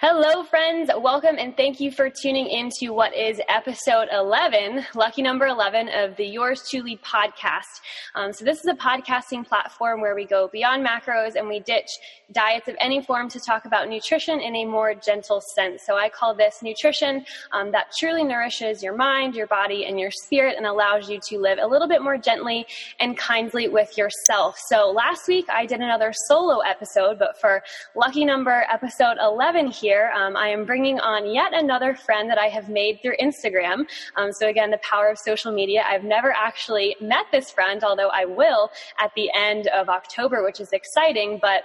Hello, friends. Welcome and thank you for tuning in to what is episode 11, lucky number 11 of the Yours Chewly podcast. Um, so, this is a podcasting platform where we go beyond macros and we ditch diets of any form to talk about nutrition in a more gentle sense. So, I call this nutrition um, that truly nourishes your mind, your body, and your spirit and allows you to live a little bit more gently and kindly with yourself. So, last week I did another solo episode, but for lucky number episode 11 here, um, I am bringing on yet another friend that I have made through Instagram. Um, so again, the power of social media. I've never actually met this friend, although I will at the end of October, which is exciting, but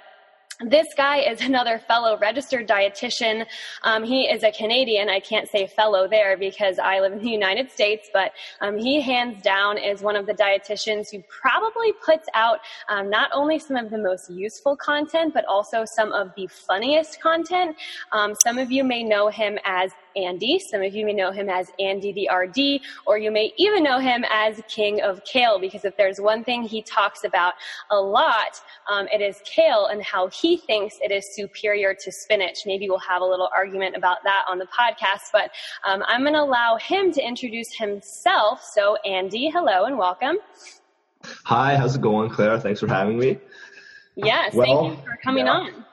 this guy is another fellow registered dietitian. Um, he is a Canadian. I can't say fellow there because I live in the United States, but um, he hands down is one of the dietitians who probably puts out um, not only some of the most useful content, but also some of the funniest content. Um, some of you may know him as Andy. Some of you may know him as Andy the RD, or you may even know him as King of Kale, because if there's one thing he talks about a lot, um, it is kale and how he thinks it is superior to spinach. Maybe we'll have a little argument about that on the podcast, but um, I'm going to allow him to introduce himself. So, Andy, hello and welcome. Hi, how's it going, Claire? Thanks for having me. Yes, well, thank you for coming yeah. on.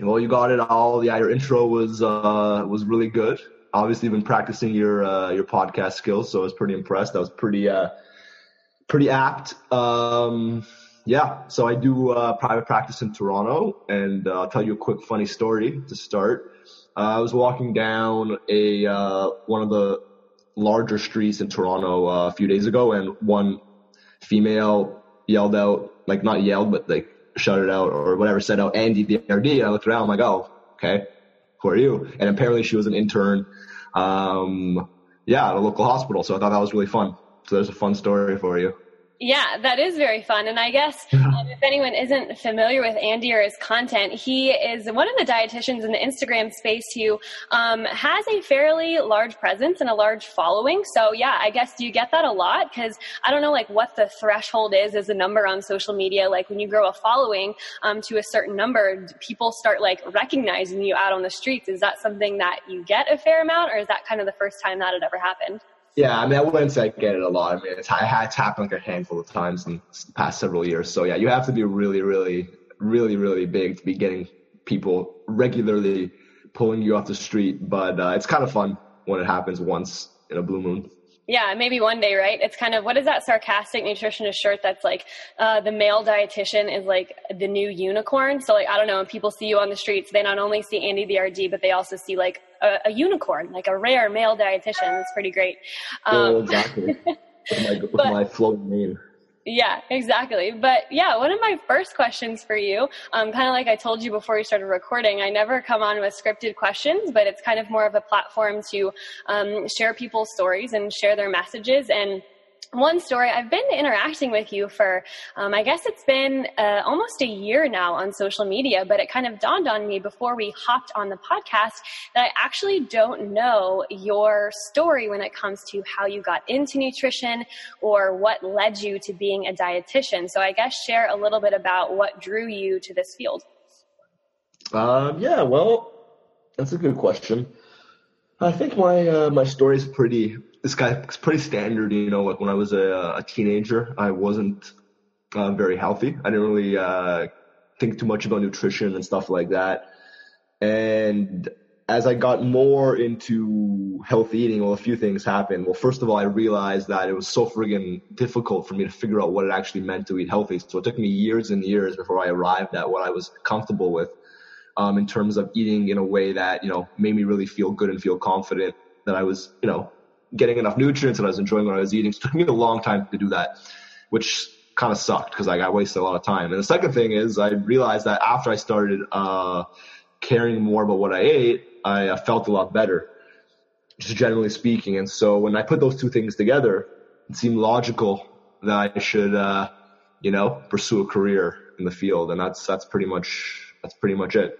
Well, you got it all. Yeah, your intro was uh, was really good. Obviously, you've been practicing your uh, your podcast skills, so I was pretty impressed. That was pretty uh, pretty apt. Um, yeah, so I do uh, private practice in Toronto, and uh, I'll tell you a quick funny story to start. Uh, I was walking down a uh, one of the larger streets in Toronto uh, a few days ago, and one female yelled out, like not yelled, but like shouted out or whatever, said out Andy the RD. And I looked around, I'm like, oh, okay, who are you? And apparently she was an intern, um, yeah, at a local hospital. So I thought that was really fun. So there's a fun story for you. Yeah, that is very fun. And I guess if anyone isn't familiar with Andy or his content, he is one of the dietitians in the Instagram space who um, has a fairly large presence and a large following. So yeah, I guess you get that a lot? Because I don't know like what the threshold is as a number on social media. Like when you grow a following um, to a certain number, people start like recognizing you out on the streets. Is that something that you get a fair amount, or is that kind of the first time that had ever happened? Yeah, I mean, I wouldn't say I get it a lot. I mean, it's, it's happened like a handful of times in the past several years. So yeah, you have to be really, really, really, really big to be getting people regularly pulling you off the street. But uh, it's kind of fun when it happens once in a blue moon. Yeah, maybe one day, right? It's kind of what is that sarcastic nutritionist shirt that's like uh, the male dietitian is like the new unicorn. So like I don't know, when people see you on the streets, they not only see Andy the RD, but they also see like a, a unicorn, like a rare male dietitian. It's pretty great. Um, oh, exactly. with my, with but, my floating name. Yeah, exactly. But yeah, one of my first questions for you, um, kind of like I told you before we started recording, I never come on with scripted questions, but it's kind of more of a platform to um, share people's stories and share their messages and one story. I've been interacting with you for um, i guess it's been uh, almost a year now on social media but it kind of dawned on me before we hopped on the podcast that i actually don't know your story when it comes to how you got into nutrition or what led you to being a dietitian. So i guess share a little bit about what drew you to this field. Um, yeah well that's a good question. I think my uh, my story is pretty this guy is pretty standard. You know, like when I was a, a teenager, I wasn't uh, very healthy. I didn't really uh, think too much about nutrition and stuff like that. And as I got more into healthy eating, well, a few things happened. Well, first of all, I realized that it was so friggin' difficult for me to figure out what it actually meant to eat healthy. So it took me years and years before I arrived at what I was comfortable with um, in terms of eating in a way that, you know, made me really feel good and feel confident that I was, you know, getting enough nutrients and I was enjoying what I was eating. It took me a long time to do that, which kind of sucked because like, I wasted a lot of time. And the second thing is I realized that after I started uh, caring more about what I ate, I uh, felt a lot better, just generally speaking. And so when I put those two things together, it seemed logical that I should, uh, you know, pursue a career in the field. And that's, that's pretty much, that's pretty much it.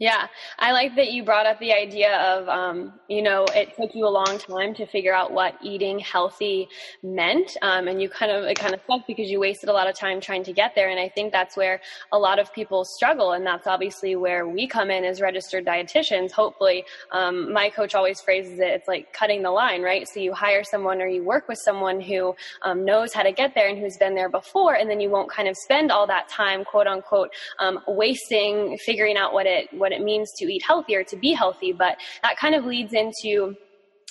Yeah, I like that you brought up the idea of, um, you know, it took you a long time to figure out what eating healthy meant, um, and you kind of it kind of sucked because you wasted a lot of time trying to get there. And I think that's where a lot of people struggle, and that's obviously where we come in as registered dietitians. Hopefully, um, my coach always phrases it: it's like cutting the line, right? So you hire someone or you work with someone who um, knows how to get there and who's been there before, and then you won't kind of spend all that time, quote unquote, um, wasting figuring out what it what what it means to eat healthier, to be healthy. But that kind of leads into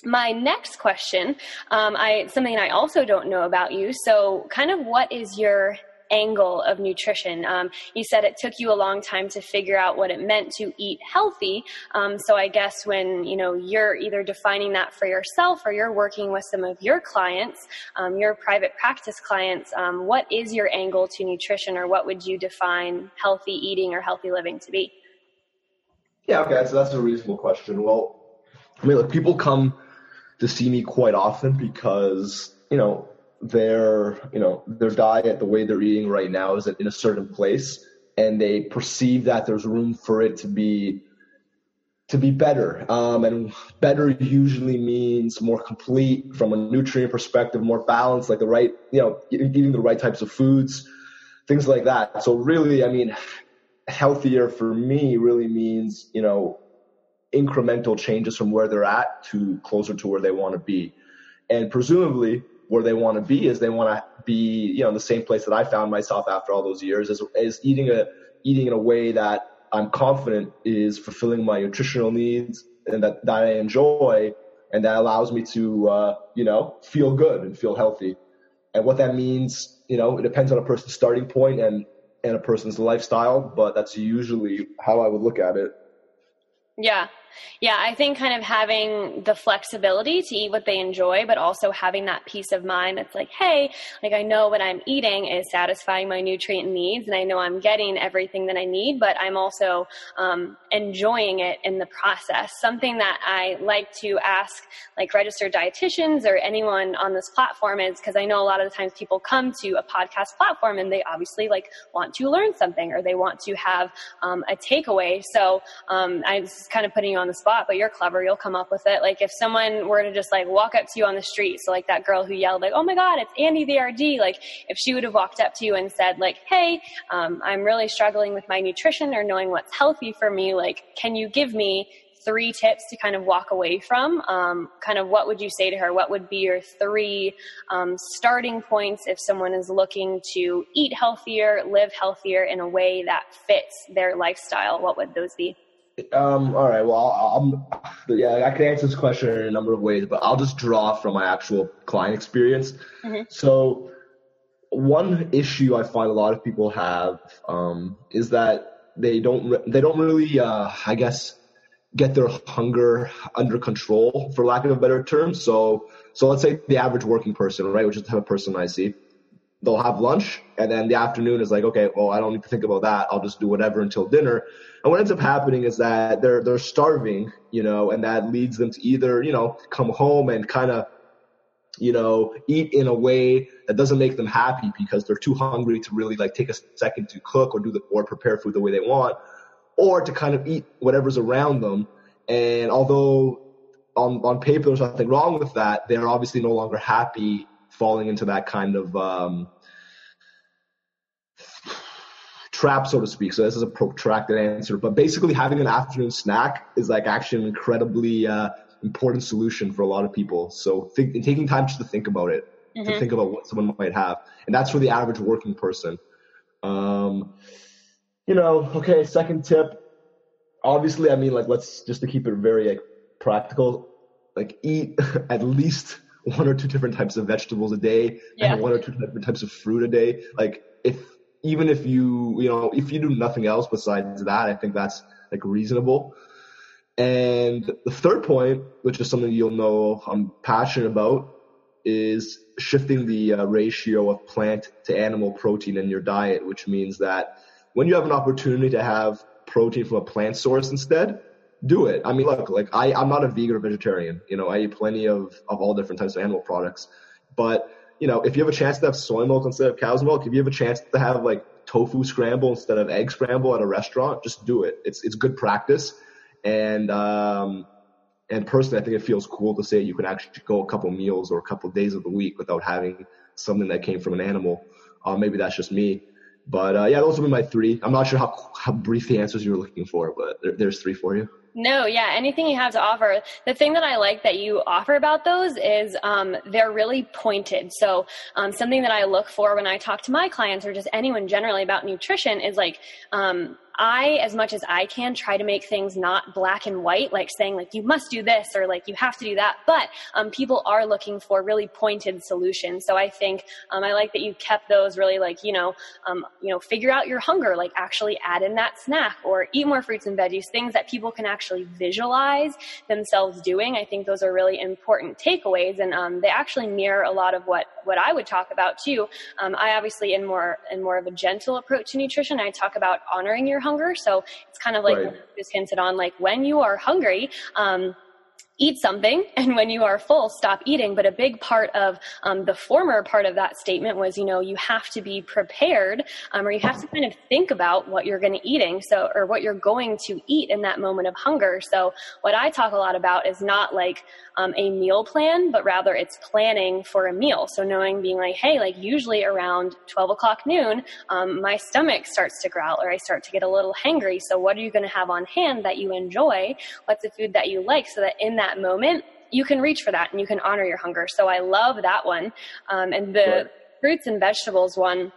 my next question. Um, I something I also don't know about you. So, kind of, what is your angle of nutrition. Um, you said it took you a long time to figure out what it meant to eat healthy. Um, so I guess when you know you're either defining that for yourself or you're working with some of your clients, um, your private practice clients, um, what is your angle to nutrition, or what would you define healthy eating or healthy living to be? Yeah, okay, so that's a reasonable question. Well, I mean, look, people come to see me quite often because you know their you know their diet, the way they're eating right now, is in a certain place, and they perceive that there's room for it to be to be better. Um, and better usually means more complete from a nutrient perspective, more balanced, like the right you know eating the right types of foods, things like that. So really, I mean, healthier for me really means, you know, incremental changes from where they're at to closer to where they want to be. And presumably where they want to be is they want to be, you know, in the same place that I found myself after all those years is, is eating a, eating in a way that I'm confident is fulfilling my nutritional needs and that, that I enjoy and that allows me to, uh, you know, feel good and feel healthy. And what that means, you know, it depends on a person's starting point and in a person's lifestyle, but that's usually how I would look at it. Yeah. Yeah, I think kind of having the flexibility to eat what they enjoy, but also having that peace of mind that's like, hey, like I know what I'm eating is satisfying my nutrient needs and I know I'm getting everything that I need, but I'm also um, enjoying it in the process. Something that I like to ask like registered dietitians or anyone on this platform is because I know a lot of the times people come to a podcast platform and they obviously like want to learn something or they want to have um, a takeaway. So um, I'm kind of putting on the spot, but you're clever. You'll come up with it. Like if someone were to just like walk up to you on the street, so like that girl who yelled like, "Oh my God, it's Andy the RD!" Like if she would have walked up to you and said like, "Hey, um, I'm really struggling with my nutrition or knowing what's healthy for me. Like, can you give me three tips to kind of walk away from. Um, kind of what would you say to her? What would be your three um, starting points if someone is looking to eat healthier, live healthier in a way that fits their lifestyle? What would those be? Um, all right. Well, I'm, yeah, I can answer this question in a number of ways, but I'll just draw from my actual client experience. Mm-hmm. So, one issue I find a lot of people have um, is that they don't they don't really, uh, I guess, get their hunger under control, for lack of a better term. So, so let's say the average working person, right, which is the type of person I see, they'll have lunch, and then the afternoon is like, okay, well, I don't need to think about that. I'll just do whatever until dinner and what ends up happening is that they're they're starving, you know, and that leads them to either, you know, come home and kind of you know, eat in a way that doesn't make them happy because they're too hungry to really like take a second to cook or do the or prepare food the way they want, or to kind of eat whatever's around them. And although on on paper there's nothing wrong with that, they're obviously no longer happy falling into that kind of um, trap, so to speak. So this is a protracted answer, but basically having an afternoon snack is like actually an incredibly uh, important solution for a lot of people. So think, taking time just to think about it, mm-hmm. to think about what someone might have, and that's for the average working person. Um, you know, okay. Second tip, obviously, I mean, like let's just to keep it very like practical, like eat at least one or two different types of vegetables a day yeah. and one or two different types of fruit a day. Like if even if you you know if you do nothing else besides that, I think that's like reasonable. And the third point, which is something you'll know I'm passionate about, is shifting the uh, ratio of plant to animal protein in your diet, which means that when you have an opportunity to have protein from a plant source instead, do it. I mean, look, like I, I'm not a vegan or vegetarian. You know, I eat plenty of, of all different types of animal products. But you know, if you have a chance to have soy milk instead of cow's milk, if you have a chance to have like tofu scramble instead of egg scramble at a restaurant, just do it. It's it's good practice, and um, and personally, I think it feels cool to say you can actually go a couple meals or a couple days of the week without having something that came from an animal. Uh, maybe that's just me, but uh, yeah, those would be my three. I'm not sure how how brief the answers you were looking for, but there, there's three for you. No, yeah, anything you have to offer. The thing that I like that you offer about those is um, they're really pointed. So um, something that I look for when I talk to my clients or just anyone generally about nutrition is like um, I, as much as I can, try to make things not black and white, like saying like you must do this or like you have to do that. But um, people are looking for really pointed solutions. So I think um, I like that you kept those really like you know um, you know figure out your hunger, like actually add in that snack or eat more fruits and veggies, things that people can actually visualize themselves doing. I think those are really important takeaways, and um, they actually mirror a lot of what what I would talk about too. Um, I obviously in more in more of a gentle approach to nutrition. I talk about honoring your hunger. So it's kind of like right. just hinted on, like when you are hungry, um, eat something and when you are full stop eating. But a big part of um, the former part of that statement was you know you have to be prepared um, or you have to kind of think about what you're going to eating so or what you're going to eat in that moment of hunger. So what i talk a lot about is not like um, a meal plan but rather it's planning for a meal. So knowing being like hey like usually around 12 o'clock noon um, my stomach starts to growl or i start to get a little hangry. So what are you going to have on hand that you enjoy? What's a food that you like? So that in that that moment, you can reach for that and you can honor your hunger. So I love that one. Um, and the fruits and vegetables one,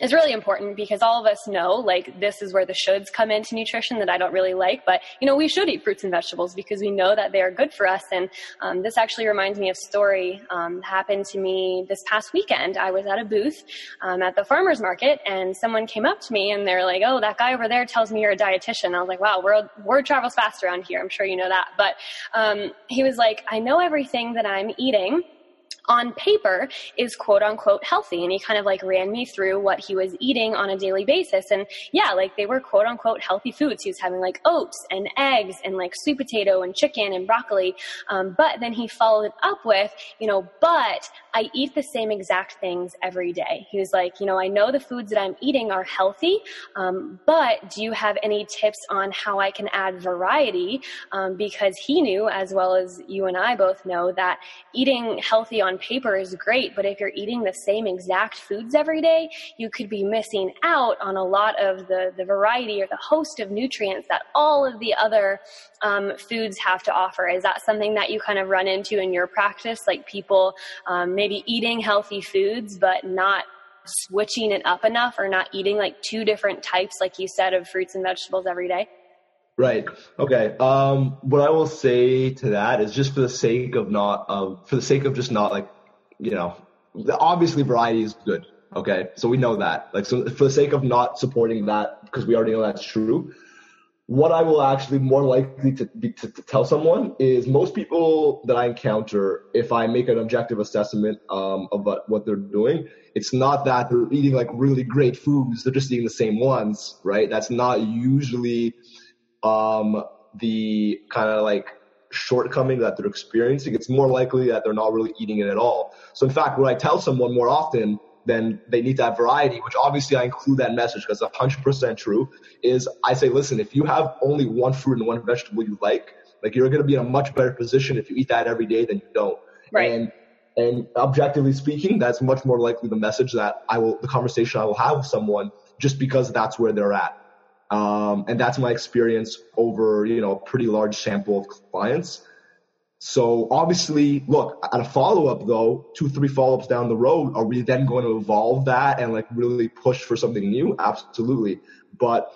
is really important because all of us know like this is where the shoulds come into nutrition that I don't really like, but you know we should eat fruits and vegetables because we know that they are good for us. And um, this actually reminds me of a story um, happened to me this past weekend. I was at a booth um, at the farmers market, and someone came up to me and they're like, "Oh, that guy over there tells me you're a dietitian." I was like, "Wow, word, word travels fast around here. I'm sure you know that." But um, he was like, "I know everything that I'm eating." On paper is quote unquote healthy. And he kind of like ran me through what he was eating on a daily basis. And yeah, like they were quote unquote healthy foods. He was having like oats and eggs and like sweet potato and chicken and broccoli. Um, but then he followed it up with, you know, but I eat the same exact things every day. He was like, you know, I know the foods that I'm eating are healthy, um, but do you have any tips on how I can add variety? Um, because he knew, as well as you and I both know, that eating healthy on paper is great, but if you're eating the same exact foods every day, you could be missing out on a lot of the, the variety or the host of nutrients that all of the other um, foods have to offer. Is that something that you kind of run into in your practice? Like people um, maybe eating healthy foods, but not switching it up enough or not eating like two different types, like you said, of fruits and vegetables every day? Right. Okay. Um, what I will say to that is just for the sake of not, uh, for the sake of just not like, you know, obviously variety is good. Okay. So we know that. Like, so for the sake of not supporting that, because we already know that's true, what I will actually more likely to, be, to, to, tell someone is most people that I encounter, if I make an objective assessment um, of what, what they're doing, it's not that they're eating like really great foods. They're just eating the same ones, right? That's not usually um, the kind of like shortcoming that they're experiencing. It's more likely that they're not really eating it at all. So in fact, what I tell someone more often then they need to have variety, which obviously I include that message because it's 100% true is I say, listen, if you have only one fruit and one vegetable you like, like you're going to be in a much better position if you eat that every day than you don't. Right. And, and objectively speaking, that's much more likely the message that I will, the conversation I will have with someone just because that's where they're at. Um, and that's my experience over, you know, a pretty large sample of clients. So obviously, look, at a follow up though, two, three follow ups down the road, are we then going to evolve that and like really push for something new? Absolutely. But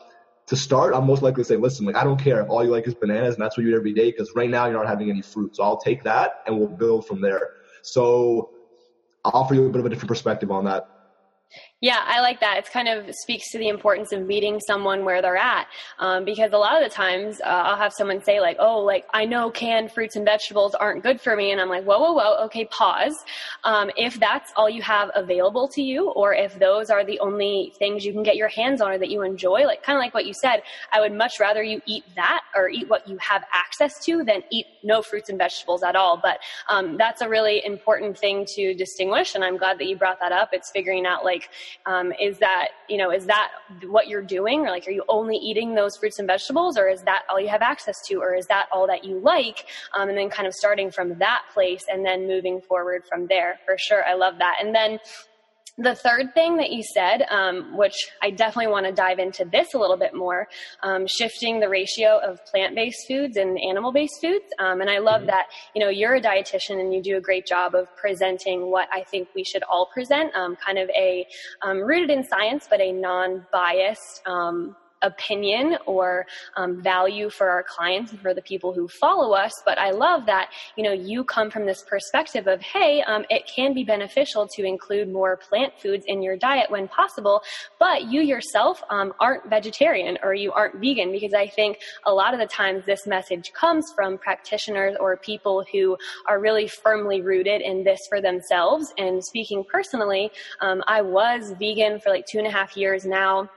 to start, I'm most likely to say, listen, like, I don't care if all you like is bananas and that's what you eat every day because right now you're not having any fruit. So I'll take that and we'll build from there. So I'll offer you a bit of a different perspective on that. Yeah, I like that. It kind of speaks to the importance of meeting someone where they're at. Um, because a lot of the times uh, I'll have someone say like, oh, like I know canned fruits and vegetables aren't good for me. And I'm like, whoa, whoa, whoa. Okay, pause. Um, if that's all you have available to you, or if those are the only things you can get your hands on or that you enjoy, like kind of like what you said, I would much rather you eat that or eat what you have access to than eat no fruits and vegetables at all. But um, that's a really important thing to distinguish. And I'm glad that you brought that up. It's figuring out like, um, is that, you know, is that what you're doing? Or like, are you only eating those fruits and vegetables or is that all you have access to? Or is that all that you like? Um, and then kind of starting from that place and then moving forward from there for sure. I love that. And then the third thing that you said, um, which I definitely want to dive into this a little bit more, um, shifting the ratio of plant-based foods and animal-based foods. Um, and I love mm-hmm. that, you know, you're a dietitian and you do a great job of presenting what I think we should all present, um, kind of a um, rooted in science, but a non-biased, um, opinion or um, value for our clients and for the people who follow us. But I love that, you know, you come from this perspective of, hey, um, it can be beneficial to include more plant foods in your diet when possible, but you yourself um, aren't vegetarian or you aren't vegan because I think a lot of the times this message comes from practitioners or people who are really firmly rooted in this for themselves. And speaking personally, um, I was vegan for like two and a half years now.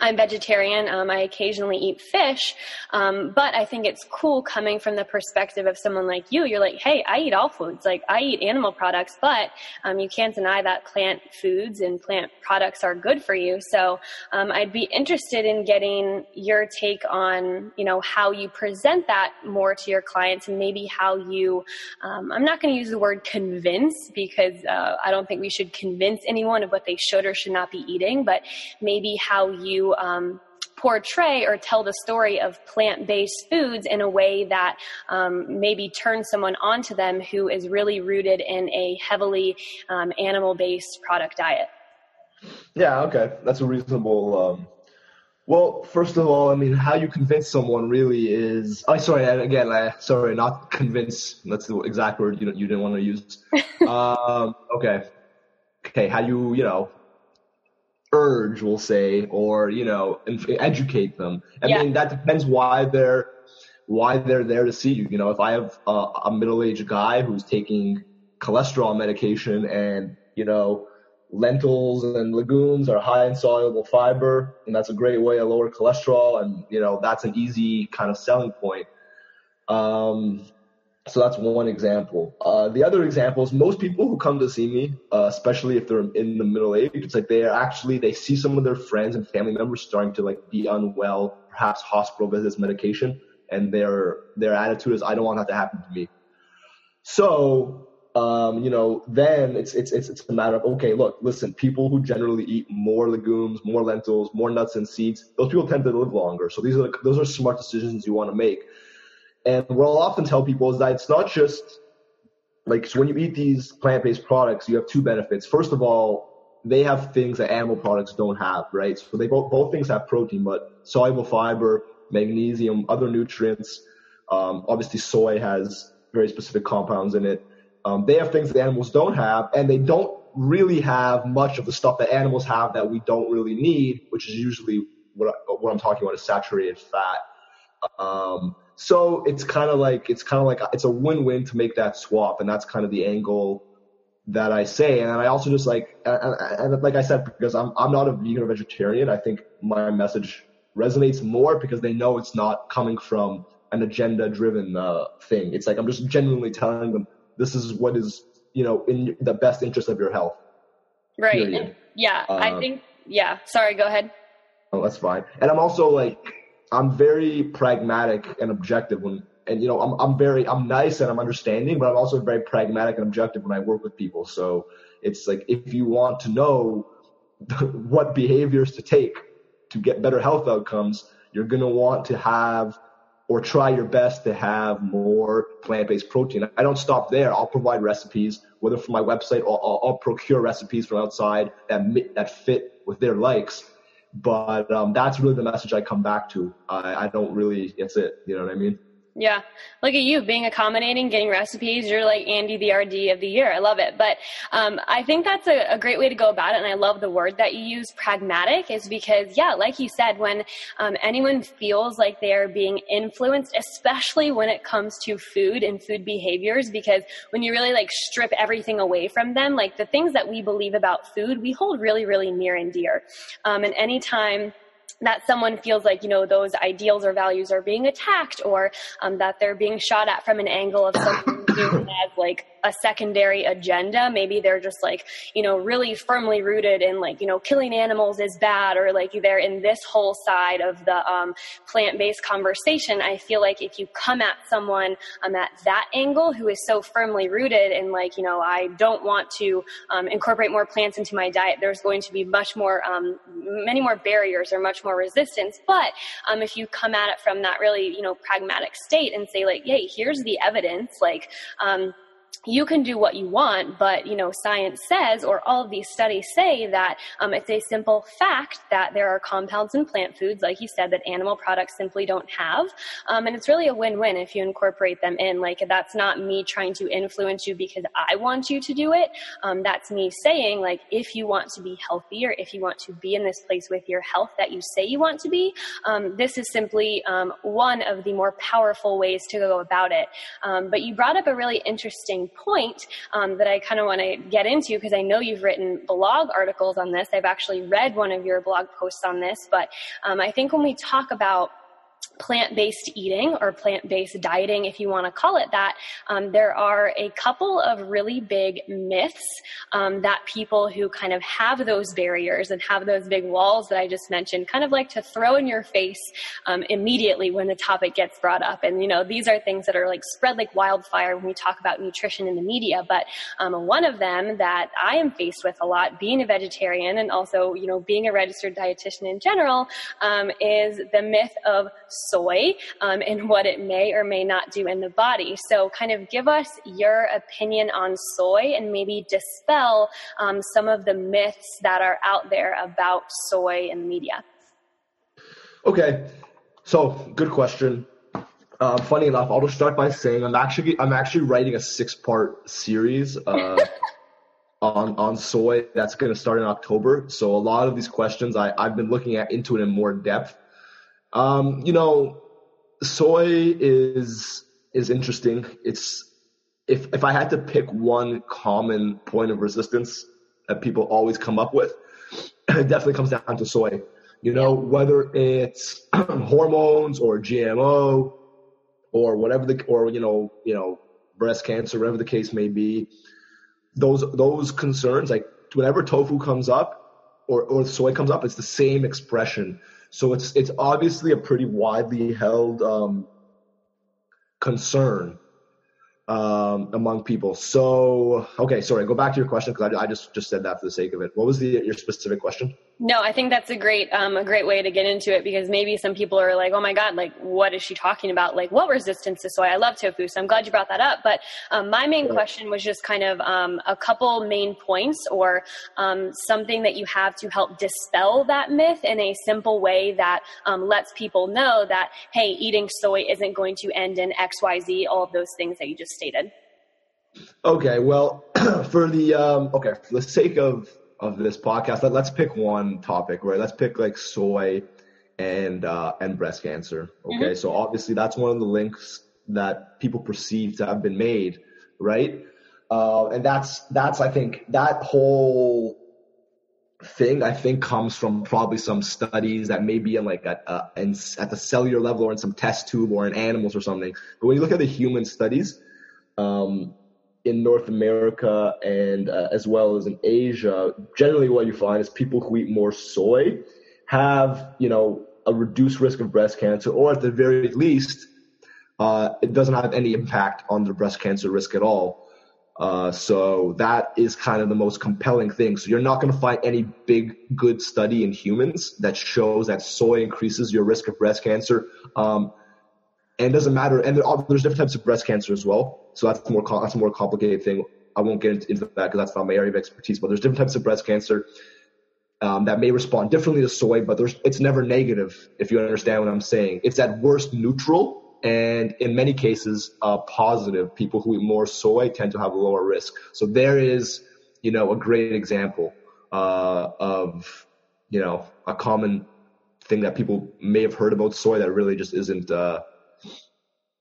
I'm vegetarian. Um, I occasionally eat fish, um, but I think it's cool coming from the perspective of someone like you. You're like, hey, I eat all foods. Like I eat animal products, but um, you can't deny that plant foods and plant products are good for you. So um, I'd be interested in getting your take on, you know, how you present that more to your clients and maybe how you. Um, I'm not going to use the word convince because uh, I don't think we should convince anyone of what they should or should not be eating, but maybe how you um, portray or tell the story of plant-based foods in a way that um, maybe turns someone onto them who is really rooted in a heavily um, animal-based product diet. Yeah, okay, that's a reasonable. Um, well, first of all, I mean, how you convince someone really is. I oh, sorry, and again, I, sorry, not convince. That's the exact word you you didn't want to use. Um, okay, okay, how you you know urge, we'll say, or you know, educate them. I yeah. mean, that depends why they're why they're there to see you. You know, if I have a, a middle-aged guy who's taking cholesterol medication and you know lentils and legumes are high in soluble fiber and that's a great way to lower cholesterol and you know that's an easy kind of selling point um, so that's one example. Uh, the other example is most people who come to see me, uh, especially if they're in the middle age, it's like they actually they see some of their friends and family members starting to like be unwell, perhaps hospital visits, medication, and their their attitude is I don't want that to happen to me. So um, you know, then it's it's it's it's a matter of okay, look, listen, people who generally eat more legumes, more lentils, more nuts and seeds, those people tend to live longer. So these are those are smart decisions you want to make. And what I'll often tell people is that it's not just like so when you eat these plant-based products, you have two benefits. First of all, they have things that animal products don't have, right? So they both both things have protein, but soluble fiber, magnesium, other nutrients. Um, obviously, soy has very specific compounds in it. Um, they have things that animals don't have, and they don't really have much of the stuff that animals have that we don't really need, which is usually what, I, what I'm talking about is saturated fat. Um, so it's kind of like it's kind of like it's a win-win to make that swap, and that's kind of the angle that I say. And I also just like and, and like I said because I'm I'm not a vegan or vegetarian. I think my message resonates more because they know it's not coming from an agenda-driven uh, thing. It's like I'm just genuinely telling them this is what is you know in the best interest of your health. Right. Yeah. Um, I think. Yeah. Sorry. Go ahead. Oh, that's fine. And I'm also like I'm very pragmatic and objective when, and you know, I'm, I'm very, I'm nice and I'm understanding, but I'm also very pragmatic and objective when I work with people. So it's like, if you want to know what behaviors to take to get better health outcomes, you're going to want to have or try your best to have more plant-based protein. I don't stop there. I'll provide recipes, whether from my website or I'll, I'll procure recipes from outside that that fit with their likes but um, that's really the message I come back to. I, I don't really, it's it. You know what I mean? Yeah. Look at you being accommodating, getting recipes. You're like Andy the RD of the year. I love it. But um, I think that's a, a, great way to go about it. And I love the word that you use, pragmatic, is because, yeah, like you said, when um, anyone feels like they're being influenced, especially when it comes to food and food behaviors, because when you really like strip everything away from them, like the things that we believe about food, we hold really, really near and dear. Um, and anytime that someone feels like you know those ideals or values are being attacked or um, that they're being shot at from an angle of something as like a secondary agenda. Maybe they're just like, you know, really firmly rooted in like, you know, killing animals is bad or like they're in this whole side of the um, plant based conversation. I feel like if you come at someone um, at that angle who is so firmly rooted in like, you know, I don't want to um, incorporate more plants into my diet, there's going to be much more, um, many more barriers or much more resistance. But um, if you come at it from that really, you know, pragmatic state and say like, hey, here's the evidence, like, um, you can do what you want, but you know, science says, or all of these studies say that um, it's a simple fact that there are compounds in plant foods, like you said, that animal products simply don't have, um, and it's really a win-win if you incorporate them in. Like that's not me trying to influence you because I want you to do it. Um, that's me saying, like, if you want to be healthy or if you want to be in this place with your health that you say you want to be, um, this is simply um, one of the more powerful ways to go about it. Um, but you brought up a really interesting point um, that I kind of want to get into because I know you've written blog articles on this. I've actually read one of your blog posts on this, but um, I think when we talk about plant based eating or plant based dieting, if you want to call it that, um, there are a couple of really big myths um, that people who kind of have those barriers and have those big walls that I just mentioned kind of like to throw in your face um, immediately when the topic gets brought up. And, you know, these are things that are like spread like wildfire when we talk about nutrition in the media. But um, one of them that I am faced with a lot, being a vegetarian and also, you know, being a registered dietitian in general, um, is the myth of soy um, and what it may or may not do in the body. So, kind of give us your opinion on soy and maybe dispel um, some of the myths that are out there about soy in the media. Okay, so good question. Uh, funny enough, I'll just start by saying I'm actually I'm actually writing a six part series uh, on on soy that's going to start in October. So a lot of these questions I I've been looking at into it in more depth. Um, you know, soy is is interesting. It's if if I had to pick one common point of resistance that people always come up with, it definitely comes down to soy. You know, whether it's hormones or GMO or whatever the or you know you know breast cancer, whatever the case may be, those those concerns like whenever tofu comes up or or soy comes up, it's the same expression so it's it's obviously a pretty widely held um, concern um, among people. So, okay, sorry, go back to your question because I, I, just just said that for the sake of it. What was the your specific question? No, I think that's a great um, a great way to get into it because maybe some people are like, oh my god, like what is she talking about? Like what resistance to soy? I love tofu, so I'm glad you brought that up. But um, my main question was just kind of um, a couple main points or um, something that you have to help dispel that myth in a simple way that um, lets people know that hey, eating soy isn't going to end in X, Y, Z, all of those things that you just stated? Okay, well, for the um, okay, for the sake of of this podcast, let, let's pick one topic, right? Let's pick like soy and uh, and breast cancer. Okay, mm-hmm. so obviously that's one of the links that people perceive to have been made, right? Uh, and that's that's I think that whole thing I think comes from probably some studies that may be in like a, a in, at the cellular level or in some test tube or in animals or something. But when you look at the human studies, um, in North America and uh, as well as in Asia, generally what you find is people who eat more soy have, you know, a reduced risk of breast cancer, or at the very least, uh, it doesn't have any impact on the breast cancer risk at all. Uh, so that is kind of the most compelling thing. So you're not going to find any big good study in humans that shows that soy increases your risk of breast cancer. Um, and it doesn't matter. And there's different types of breast cancer as well. So that's more that's a more complicated thing. I won't get into that because that's not my area of expertise. But there's different types of breast cancer um, that may respond differently to soy, but it's never negative if you understand what I'm saying. It's at worst neutral, and in many cases uh, positive. People who eat more soy tend to have a lower risk. So there is, you know, a great example uh, of you know a common thing that people may have heard about soy that really just isn't uh,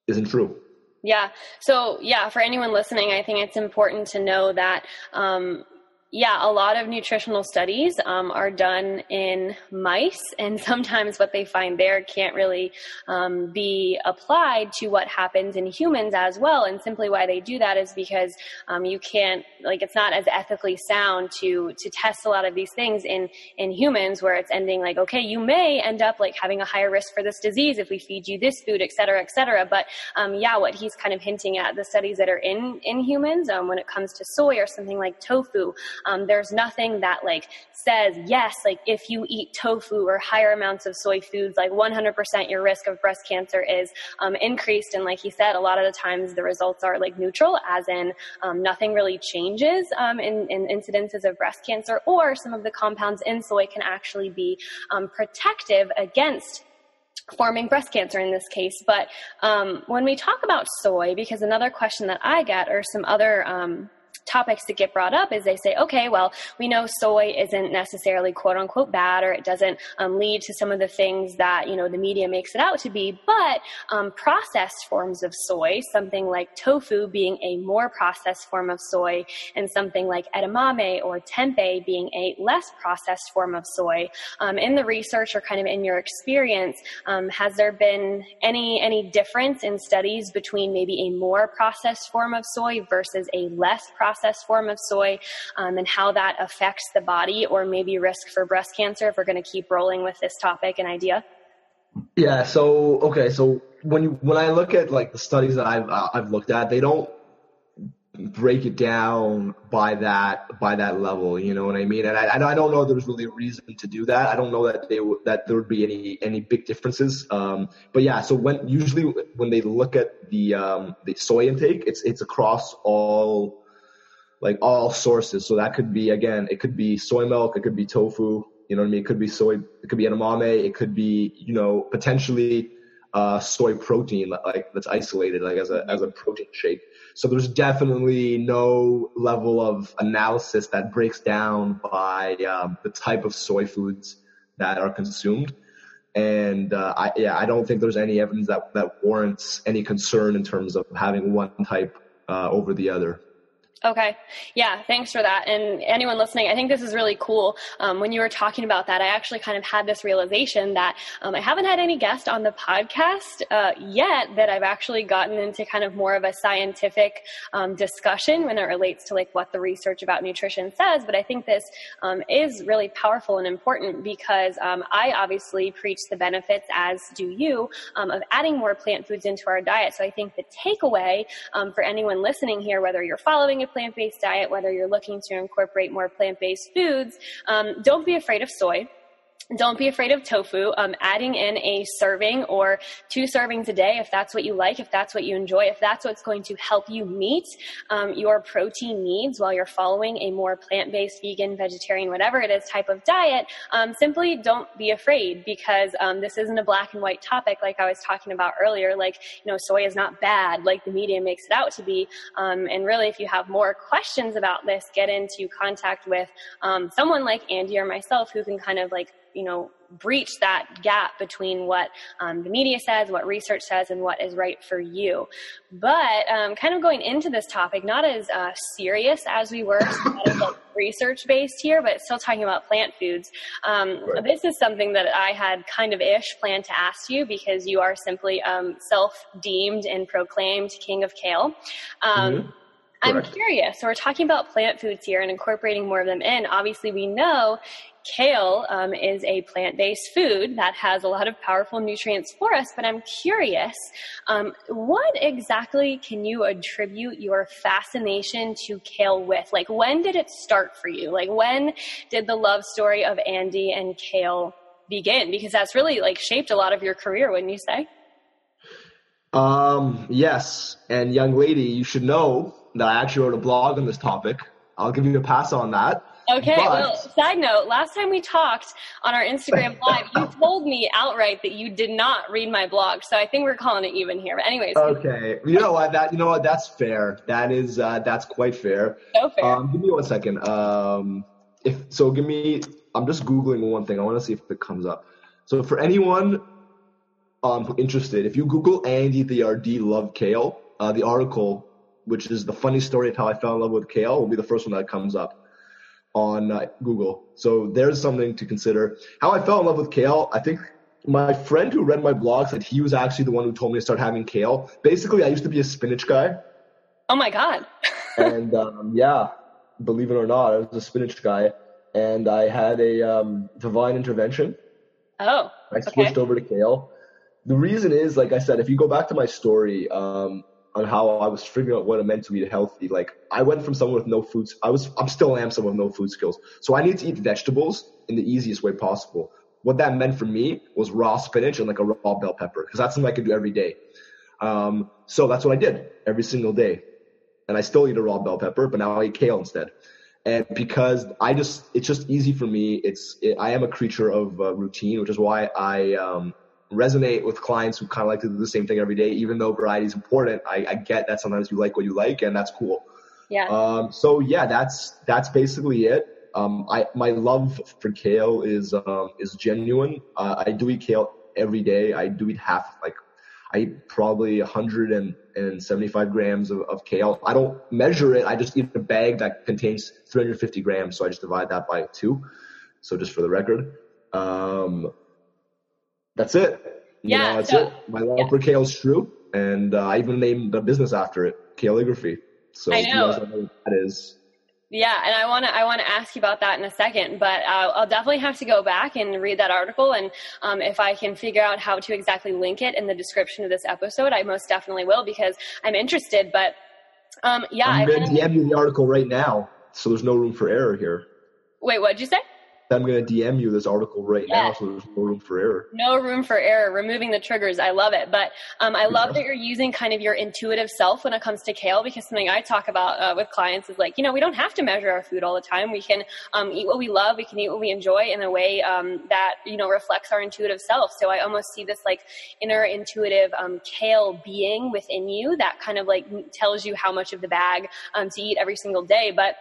isn't true. Yeah. So yeah, for anyone listening, I think it's important to know that um, yeah, a lot of nutritional studies um, are done in mice, and sometimes what they find there can't really um, be applied to what happens in humans as well. And simply why they do that is because um, you can't, like, it's not as ethically sound to to test a lot of these things in in humans, where it's ending like, okay, you may end up like having a higher risk for this disease if we feed you this food, et cetera, et cetera. But um, yeah, what he's kind of hinting at the studies that are in in humans um, when it comes to soy or something like tofu. Um, there's nothing that like says yes, like if you eat tofu or higher amounts of soy foods, like 100% your risk of breast cancer is um, increased. And like he said, a lot of the times the results are like neutral, as in um, nothing really changes um, in, in, incidences of breast cancer, or some of the compounds in soy can actually be um, protective against forming breast cancer in this case. But um, when we talk about soy, because another question that I get or some other um, topics that get brought up is they say, okay, well, we know soy isn't necessarily quote unquote bad or it doesn't um, lead to some of the things that, you know, the media makes it out to be, but um, processed forms of soy, something like tofu being a more processed form of soy and something like edamame or tempeh being a less processed form of soy. Um, in the research or kind of in your experience, um, has there been any, any difference in studies between maybe a more processed form of soy versus a less processed processed form of soy um, and how that affects the body or maybe risk for breast cancer if we're going to keep rolling with this topic and idea? Yeah. So okay. So when you when I look at like the studies that I've uh, I've looked at, they don't break it down by that by that level. You know what I mean? And I I don't know there's really a reason to do that. I don't know that they that there would be any any big differences. Um, but yeah. So when usually when they look at the um, the soy intake, it's it's across all like all sources. So that could be again, it could be soy milk, it could be tofu, you know what I mean? It could be soy, it could be edamame, it could be, you know, potentially uh, soy protein like that's isolated like as a as a protein shake. So there's definitely no level of analysis that breaks down by um, the type of soy foods that are consumed. And uh, I, yeah, I don't think there's any evidence that, that warrants any concern in terms of having one type uh, over the other. Okay. Yeah. Thanks for that. And anyone listening, I think this is really cool. Um, when you were talking about that, I actually kind of had this realization that um, I haven't had any guest on the podcast uh, yet that I've actually gotten into kind of more of a scientific um, discussion when it relates to like what the research about nutrition says. But I think this um, is really powerful and important because um, I obviously preach the benefits, as do you, um, of adding more plant foods into our diet. So I think the takeaway for anyone listening here, whether you're following a plant based diet, whether you're looking to incorporate more plant based foods, um, don't be afraid of soy. Don't be afraid of tofu. Um, adding in a serving or two servings a day, if that's what you like, if that's what you enjoy, if that's what's going to help you meet um, your protein needs while you're following a more plant-based, vegan, vegetarian, whatever it is type of diet, um, simply don't be afraid because um, this isn't a black and white topic like I was talking about earlier. Like, you know, soy is not bad like the media makes it out to be. Um, and really, if you have more questions about this, get into contact with um, someone like Andy or myself who can kind of like you know, breach that gap between what um, the media says, what research says, and what is right for you. But um, kind of going into this topic, not as uh, serious as we were, research based here, but still talking about plant foods. Um, right. This is something that I had kind of ish planned to ask you because you are simply um, self deemed and proclaimed king of kale. Um, mm-hmm. I'm curious. So we're talking about plant foods here and incorporating more of them in. Obviously, we know kale um, is a plant-based food that has a lot of powerful nutrients for us but i'm curious um, what exactly can you attribute your fascination to kale with? Like when did it start for you? Like when did the love story of andy and kale begin? Because that's really like shaped a lot of your career wouldn't you say? Um yes. And young lady you should know that i actually wrote a blog on this topic i'll give you a pass on that Okay, but, well, side note, last time we talked on our Instagram live, you told me outright that you did not read my blog. So I think we're calling it even here. But anyways. Okay. You know what? That you know what? That's fair. That is uh, that's quite fair. So fair. Um, give me one second. Um, if so, give me. I'm just googling one thing. I want to see if it comes up. So for anyone um interested, if you Google Andy the RD love kale, uh, the article, which is the funny story of how I fell in love with kale, will be the first one that comes up. on uh, Google. So there's something to consider. How I fell in love with kale, I think my friend who read my blog said he was actually the one who told me to start having kale. Basically, I used to be a spinach guy. Oh my god. and um, yeah, believe it or not, I was a spinach guy, and I had a um, divine intervention. Oh. I switched okay. over to kale. The reason is, like I said, if you go back to my story um, on how I was figuring out what it meant to eat healthy, like I went from someone with no foods, I was, I'm still am someone with no food skills. So I need to eat vegetables in the easiest way possible. What that meant for me was raw spinach and like a raw bell pepper, because that's something I could do every day. Um, so that's what I did every single day. And I still eat a raw bell pepper, but now I eat kale instead and because I just it's just easy for me. It's it, I am a creature of uh, routine, which is why I um, resonate with clients who kind of like to do the same thing every day. Even though variety is important, I, I get that sometimes you like what you like, and that's cool. Yeah. Um, so yeah, that's that's basically it. Um, I my love for kale is um, is genuine. Uh, I do eat kale every day. I do eat half like I eat probably 175 grams of, of, kale. I don't measure it. I just eat a bag that contains 350 grams. So I just divide that by two. So just for the record, um, that's it. You yeah, know, that's so, it. My love yeah. for kale is true, and uh, I even named the business after it, Kalegraphy. So I know. you guys know what that is. Yeah, and I want to I want to ask you about that in a second, but uh, I'll definitely have to go back and read that article, and um, if I can figure out how to exactly link it in the description of this episode, I most definitely will because I'm interested. But um, yeah, I'm going to kinda... DM you the article right now, so there's no room for error here. Wait, what did you say? I'm going to DM you this article right yeah. now, so there's no room for error. No room for error. Removing the triggers. I love it. But um, I love that you're using kind of your intuitive self when it comes to kale because something I talk about uh, with clients is like, you know, we don't have to measure our food all the time. We can um, eat what we love. We can eat what we enjoy in a way um, that, you know, reflects our intuitive self. So I almost see this like inner intuitive um, kale being within you that kind of like tells you how much of the bag um, to eat every single day. But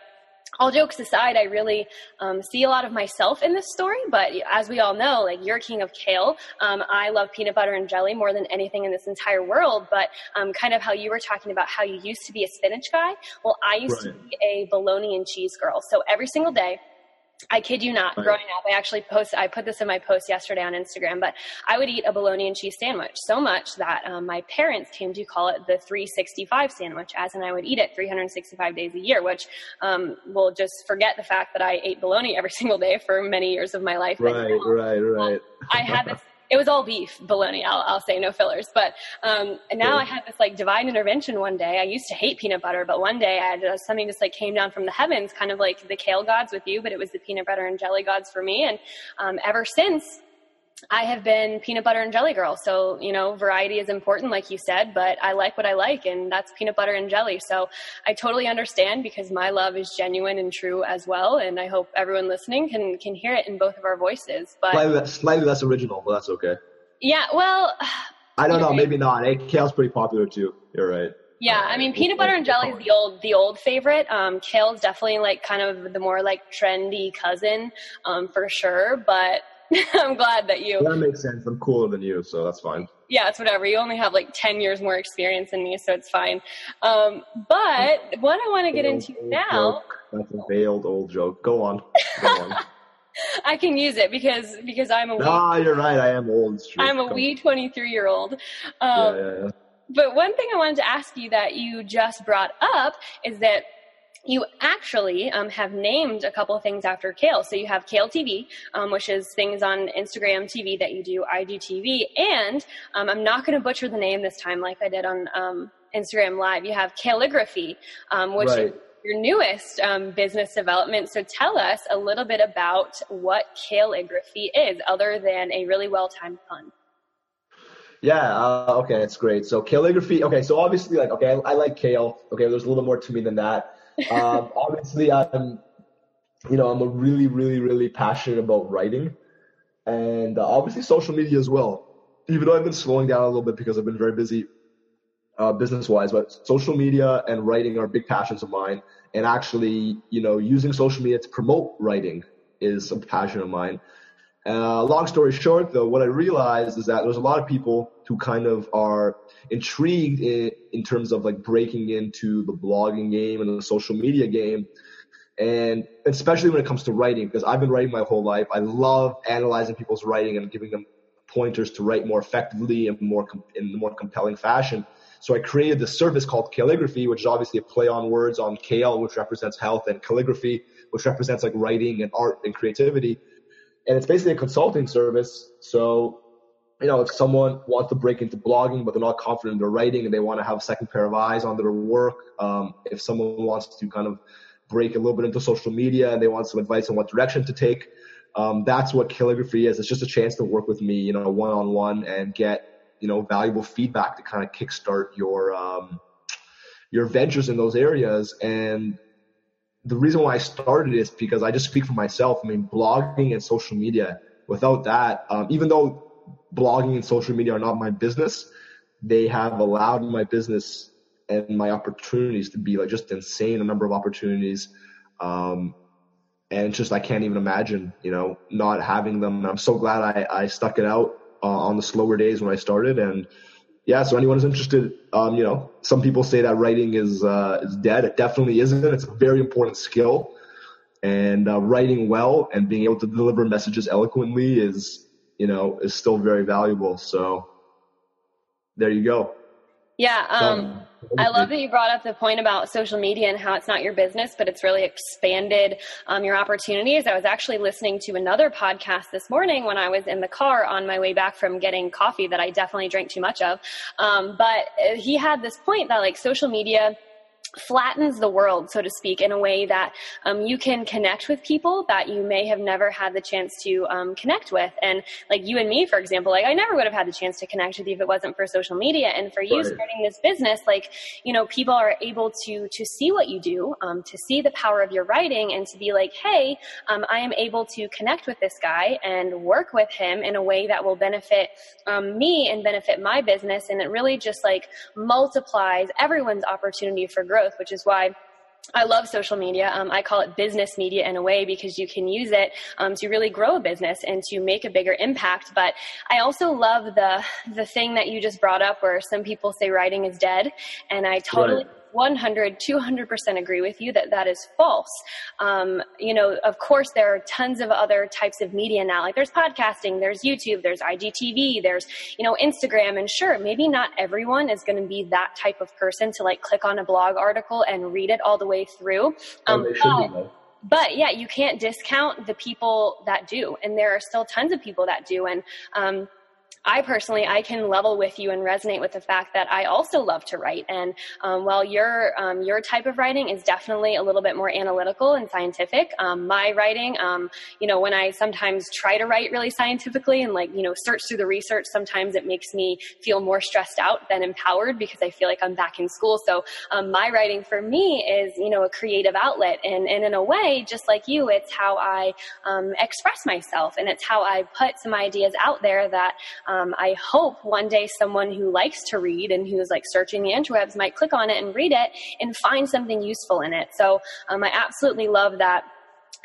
all jokes aside, I really um, see a lot of myself in this story. But as we all know, like you're king of kale. Um, I love peanut butter and jelly more than anything in this entire world. But um, kind of how you were talking about how you used to be a spinach guy. Well, I used right. to be a bologna and cheese girl. So every single day, I kid you not. Right. Growing up, I actually posted. I put this in my post yesterday on Instagram. But I would eat a bologna and cheese sandwich so much that um, my parents came to call it the 365 sandwich, as in I would eat it 365 days a year. Which um, will just forget the fact that I ate bologna every single day for many years of my life. Right, now, right, right. I had this it was all beef bologna. I'll, I'll say no fillers. But um, and now yeah. I had this like divine intervention one day. I used to hate peanut butter, but one day I had uh, something just like came down from the heavens, kind of like the kale gods with you, but it was the peanut butter and jelly gods for me. And um, ever since, I have been peanut butter and jelly girl. So, you know, variety is important, like you said, but I like what I like, and that's peanut butter and jelly. So I totally understand because my love is genuine and true as well. And I hope everyone listening can, can hear it in both of our voices. But slightly, slightly less original, but that's okay. Yeah, well, I don't know, right. maybe not. Kale's pretty popular too. You're right. Yeah, I mean, peanut butter and jelly is the old, the old favorite. Um, kale's definitely like kind of the more like trendy cousin, um, for sure. But I'm glad that you. That makes sense. I'm cooler than you, so that's fine. Yeah, it's whatever. You only have like 10 years more experience than me, so it's fine. Um, but what I want to get into now. Joke. That's a veiled old joke. Go on. Go on. I can use it because because I'm a. Ah, you're right. I am old. I'm a wee 23 year old. Um, yeah, yeah, yeah. But one thing I wanted to ask you that you just brought up is that you actually um, have named a couple of things after Kale. So you have Kale TV, um, which is things on Instagram TV that you do, IGTV, and um, I'm not going to butcher the name this time like I did on um, Instagram Live. You have Kalegraphy, um, which right. is your newest um, business development. So tell us a little bit about what Kalegraphy is, other than a really well-timed pun. Yeah. Uh, okay, that's great. So Kalegraphy. Okay, so obviously, like, okay, I, I like kale. Okay, there's a little more to me than that um, obviously, I'm, you know, I'm a really, really, really passionate about writing, and uh, obviously social media as well. Even though I've been slowing down a little bit because I've been very busy uh, business-wise, but social media and writing are big passions of mine. And actually, you know, using social media to promote writing is a passion of mine. Uh, long story short, though, what I realized is that there's a lot of people who kind of are intrigued in, in terms of like breaking into the blogging game and the social media game. And especially when it comes to writing, because I've been writing my whole life. I love analyzing people's writing and giving them pointers to write more effectively and more in a more compelling fashion. So I created this service called Kalegraphy, which is obviously a play on words on kale, which represents health, and calligraphy, which represents like writing and art and creativity. And it's basically a consulting service. So, you know, if someone wants to break into blogging, but they're not confident in their writing and they want to have a second pair of eyes on their work, um, if someone wants to kind of break a little bit into social media and they want some advice on what direction to take, um, that's what Kalegraphy is. It's just a chance to work with me, you know, one on one and get you know valuable feedback to kind of kickstart your um, your ventures in those areas. And the reason why I started is because I just speak for myself. I mean, blogging and social media. Without that, um, even though blogging and social media are not my business, they have allowed my business and my opportunities to be like just insane a number of opportunities. Um, and just I can't even imagine, you know, not having them. I'm so glad I, I stuck it out uh, on the slower days when I started. And yeah, so anyone who's interested, um, you know, some people say that writing is uh, is dead. It definitely isn't. It's a very important skill, and uh, writing well and being able to deliver messages eloquently is, you know, is still very valuable. So there you go. Yeah. Um, I love that you brought up the point about social media and how it's not your business, but it's really expanded um, your opportunities. I was actually listening to another podcast this morning when I was in the car on my way back from getting coffee that I definitely drank too much of. Um, but he had this point that like social media flattens the world, so to speak, in a way that um, you can connect with people that you may have never had the chance to um, connect with. And like you and me, for example, like I never would have had the chance to connect with you if it wasn't for social media. And for you right. starting this business, like you know, people are able to to see what you do, um, to see the power of your writing, and to be like, hey, um, I am able to connect with this guy and work with him in a way that will benefit um, me and benefit my business. And it really just like multiplies everyone's opportunity for growth growth, which is why I love social media. Um, I call it business media in a way because you can use it um, to really grow a business and to make a bigger impact. But I also love the the thing that you just brought up, where some people say writing is dead, and I totally. Right 100, 200% agree with you that that is false. Um, you know, of course, there are tons of other types of media now. Like there's podcasting, there's YouTube, there's IGTV, there's, you know, Instagram. And sure, maybe not everyone is going to be that type of person to like click on a blog article and read it all the way through. Oh, um, oh, but, but yeah, you can't discount the people that do. And there are still tons of people that do. And, um, I personally, I can level with you and resonate with the fact that I also love to write. And um, while your um, your type of writing is definitely a little bit more analytical and scientific, um, my writing, um, you know, when I sometimes try to write really scientifically and like you know search through the research, sometimes it makes me feel more stressed out than empowered because I feel like I'm back in school. So um, my writing for me is you know a creative outlet, and and in a way, just like you, it's how I um, express myself, and it's how I put some ideas out there that um, I hope one day someone who likes to read and who is like searching the interwebs might click on it and read it and find something useful in it. So um, I absolutely love that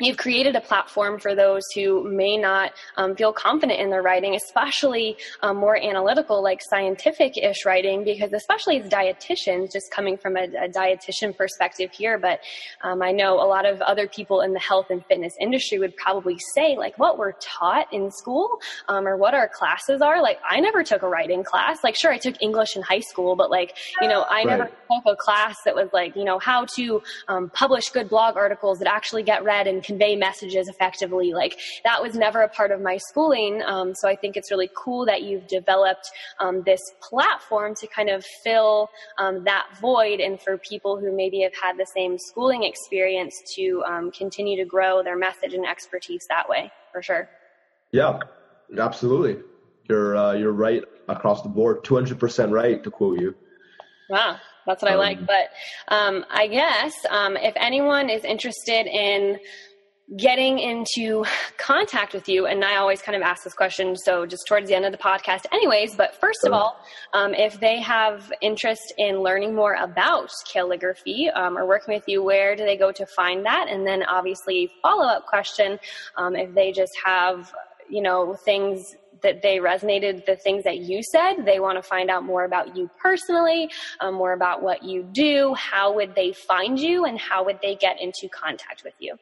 You've created a platform for those who may not um, feel confident in their writing, especially um, more analytical, like scientific ish writing, because especially as dietitians, just coming from a, a dietitian perspective here, but um, I know a lot of other people in the health and fitness industry would probably say, like, what we're taught in school um, or what our classes are. Like, I never took a writing class. Like, sure, I took English in high school, but like, you know, I right. never took a class that was like, you know, how to um, publish good blog articles that actually get read and convey messages effectively. Like that was never a part of my schooling. Um, so I think it's really cool that you've developed um, this platform to kind of fill um, that void and for people who maybe have had the same schooling experience to um, continue to grow their message and expertise that way for sure. Yeah, absolutely. You're, uh, you're right across the board. 200% right to quote you. Wow. That's what I like. Um, but um, I guess um, if anyone is interested in getting into contact with you and i always kind of ask this question so just towards the end of the podcast anyways but first of all um, if they have interest in learning more about Kalegraphy um, or working with you where do they go to find that and then obviously follow-up question um, if they just have you know things that they resonated the things that you said. They want to find out more about you personally, um, more about what you do. How would they find you, and how would they get into contact with you?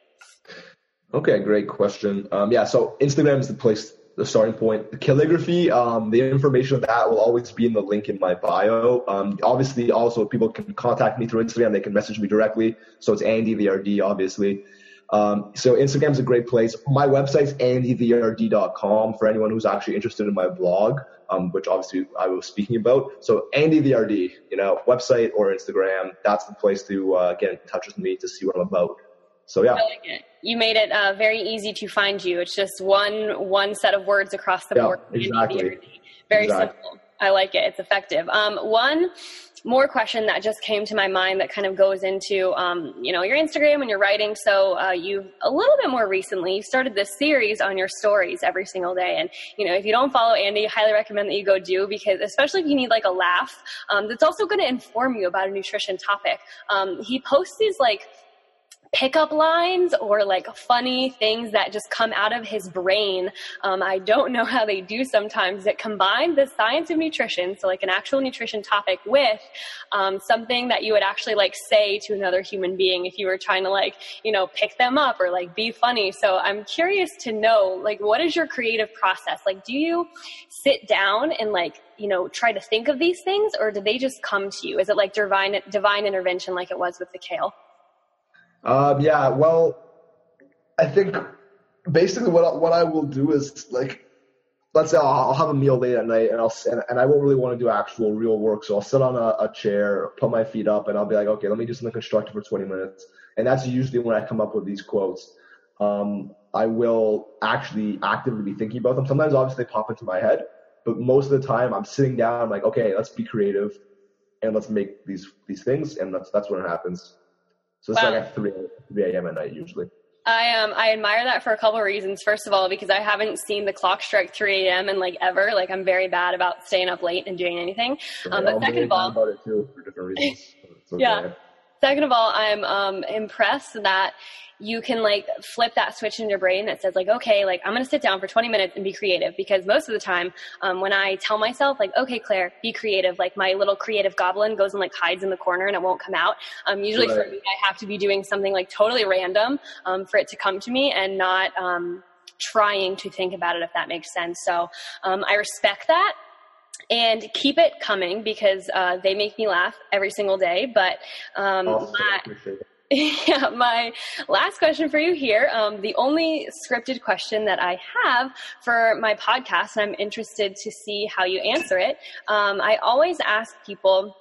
Okay, great question. Um, yeah, so Instagram is the place the starting point. The Kalegraphy, um, the information of that will always be in the link in my bio. Um, obviously, also people can contact me through Instagram. They can message me directly. So it's Andy the RD, obviously. Um, so Instagram is a great place. My website's andytherd.com for anyone who's actually interested in my blog, um, which obviously I was speaking about. So Andy the RD, you know, website or Instagram, that's the place to uh, get in touch with me to see what I'm about. So yeah. Like you made it uh, very easy to find you. It's just one one set of words across the yeah, board. Exactly. Very exactly. simple. I like it. It's effective. Um, one more question that just came to my mind that kind of goes into um, you know your Instagram and your writing. So uh, you a little bit more recently you started this series on your stories every single day, and you know if you don't follow Andy, I highly recommend that you go do because especially if you need like a laugh, um, that's also going to inform you about a nutrition topic. Um, he posts these like pickup lines or like funny things that just come out of his brain. Um, I don't know how they do sometimes that combine the science of nutrition, so like an actual nutrition topic, with um, something that you would actually like say to another human being if you were trying to like you know pick them up or like be funny. So I'm curious to know like what is your creative process? Like, do you sit down and like you know try to think of these things, or do they just come to you? Is it like divine divine intervention like it was with the kale? Um, yeah, well, I think basically what what I will do is like, let's say I'll, I'll have a meal late at night and I'll and, and I won't really want to do actual real work, so I'll sit on a, a chair, put my feet up, and I'll be like, okay, let me do something constructive for 20 minutes, and that's usually when I come up with these quotes. Um, I will actually actively be thinking about them. Sometimes, obviously, they pop into my head, but most of the time, I'm sitting down, I'm like, okay, let's be creative, and let's make these these things, and that's that's when it happens. So it's wow. like at 3, 3 a.m. at night usually. I um I admire that for a couple of reasons. First of all, because I haven't seen the clock strike 3 a.m. and like ever. Like I'm very bad about staying up late and doing anything. Um, but second of all, about it too for different reasons. Okay. Yeah. Second of all, I'm um, impressed that you can like flip that switch in your brain that says like, okay, like I'm going to sit down for 20 minutes and be creative because most of the time, um, when I tell myself like, okay, Claire, be creative, like my little creative goblin goes and like hides in the corner and it won't come out. Um, usually right. for me, I have to be doing something like totally random, um, for it to come to me and not, um, trying to think about it if that makes sense. So, um, I respect that and keep it coming because uh, they make me laugh every single day. But um, awesome. my, yeah, my last question for you here. Um, the only scripted question that I have for my podcast, and I'm interested to see how you answer it. Um, I always ask people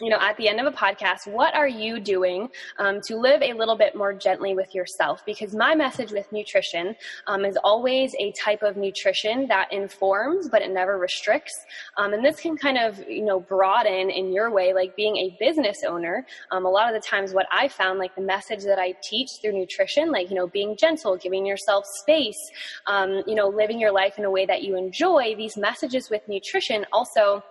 you know, at the end of a podcast, what are you doing um, to live a little bit more gently with yourself? Because my message with nutrition um, is always a type of nutrition that informs, but it never restricts. Um, and this can kind of, you know, broaden in your way, like being a business owner. Um, a lot of the times, what I found, like the message that I teach through nutrition, like, you know, being gentle, giving yourself space, um, you know, living your life in a way that you enjoy, these messages with nutrition also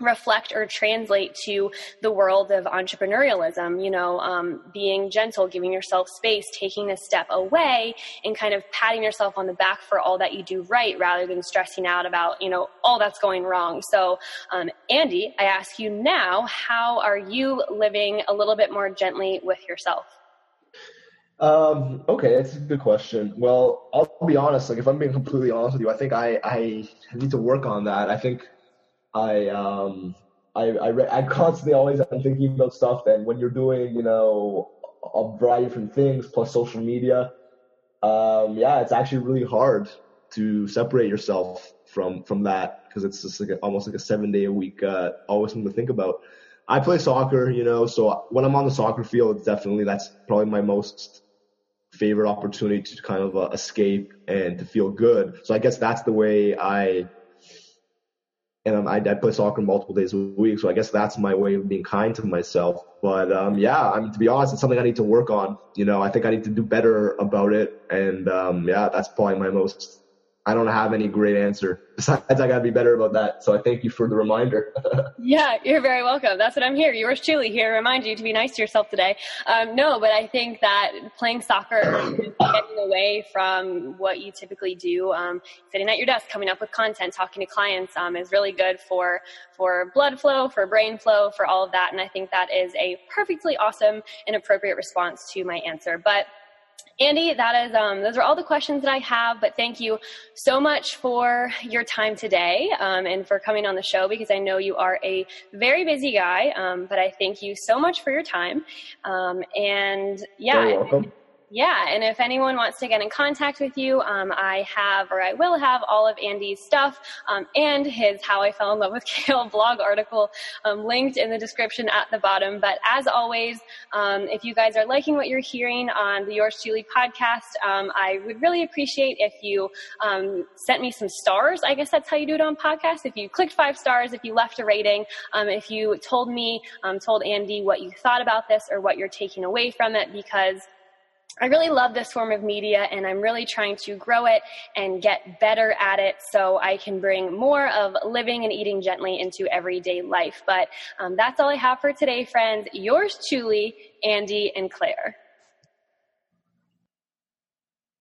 reflect or translate to the world of entrepreneurialism you know um, being gentle giving yourself space taking a step away and kind of patting yourself on the back for all that you do right rather than stressing out about you know all that's going wrong so um, andy i ask you now how are you living a little bit more gently with yourself um, okay, that's a good question. Well, I'll be honest. Like, if I'm being completely honest with you, I think I, I need to work on that. I think I um I I, re- I constantly always am thinking about stuff. And when you're doing you know a variety of different things plus social media, um, yeah, it's actually really hard to separate yourself from from that because it's just like a, almost like a seven day a week uh, always something to think about. I play soccer, you know, so when I'm on the soccer field, definitely that's probably my most favorite opportunity to kind of uh, escape and to feel good. So I guess that's the way I and I, I play soccer multiple days a week, so I guess that's my way of being kind to myself. But um, yeah, I mean, to be honest, it's something I need to work on. You know, I think I need to do better about it, and um, yeah, that's probably my most I don't have any great answer. Besides, I got to be better about that. So I thank you for the reminder. yeah, you're very welcome. That's what I'm here. Yours Chewly here remind you to be nice to yourself today. Um, no, but I think that playing soccer, getting away from what you typically do, um, sitting at your desk, coming up with content, talking to clients, um, is really good for for blood flow, for brain flow, for all of that. And I think that is a perfectly awesome and appropriate response to my answer. But Andy, that is, um, those are all the questions that I have, but thank you so much for your time today um, and for coming on the show because I know you are a very busy guy, um, but I thank you so much for your time. Um, and yeah yeah, and if anyone wants to get in contact with you, um, I have or I will have all of Andy's stuff um, and his How I Fell in Love with Kale blog article um, linked in the description at the bottom. But as always, um, if you guys are liking what you're hearing on the Yours Chewly podcast, um, I would really appreciate if you um, sent me some stars. I guess that's how you do it on podcasts. If you clicked five stars, if you left a rating, if you told me, told Andy what you thought about this or what you're taking away from it, because I really love this form of media and I'm really trying to grow it and get better at it so I can bring more of living and eating gently into everyday life. But um, that's all I have for today, friends. Yours Chewly, Andy and Claire.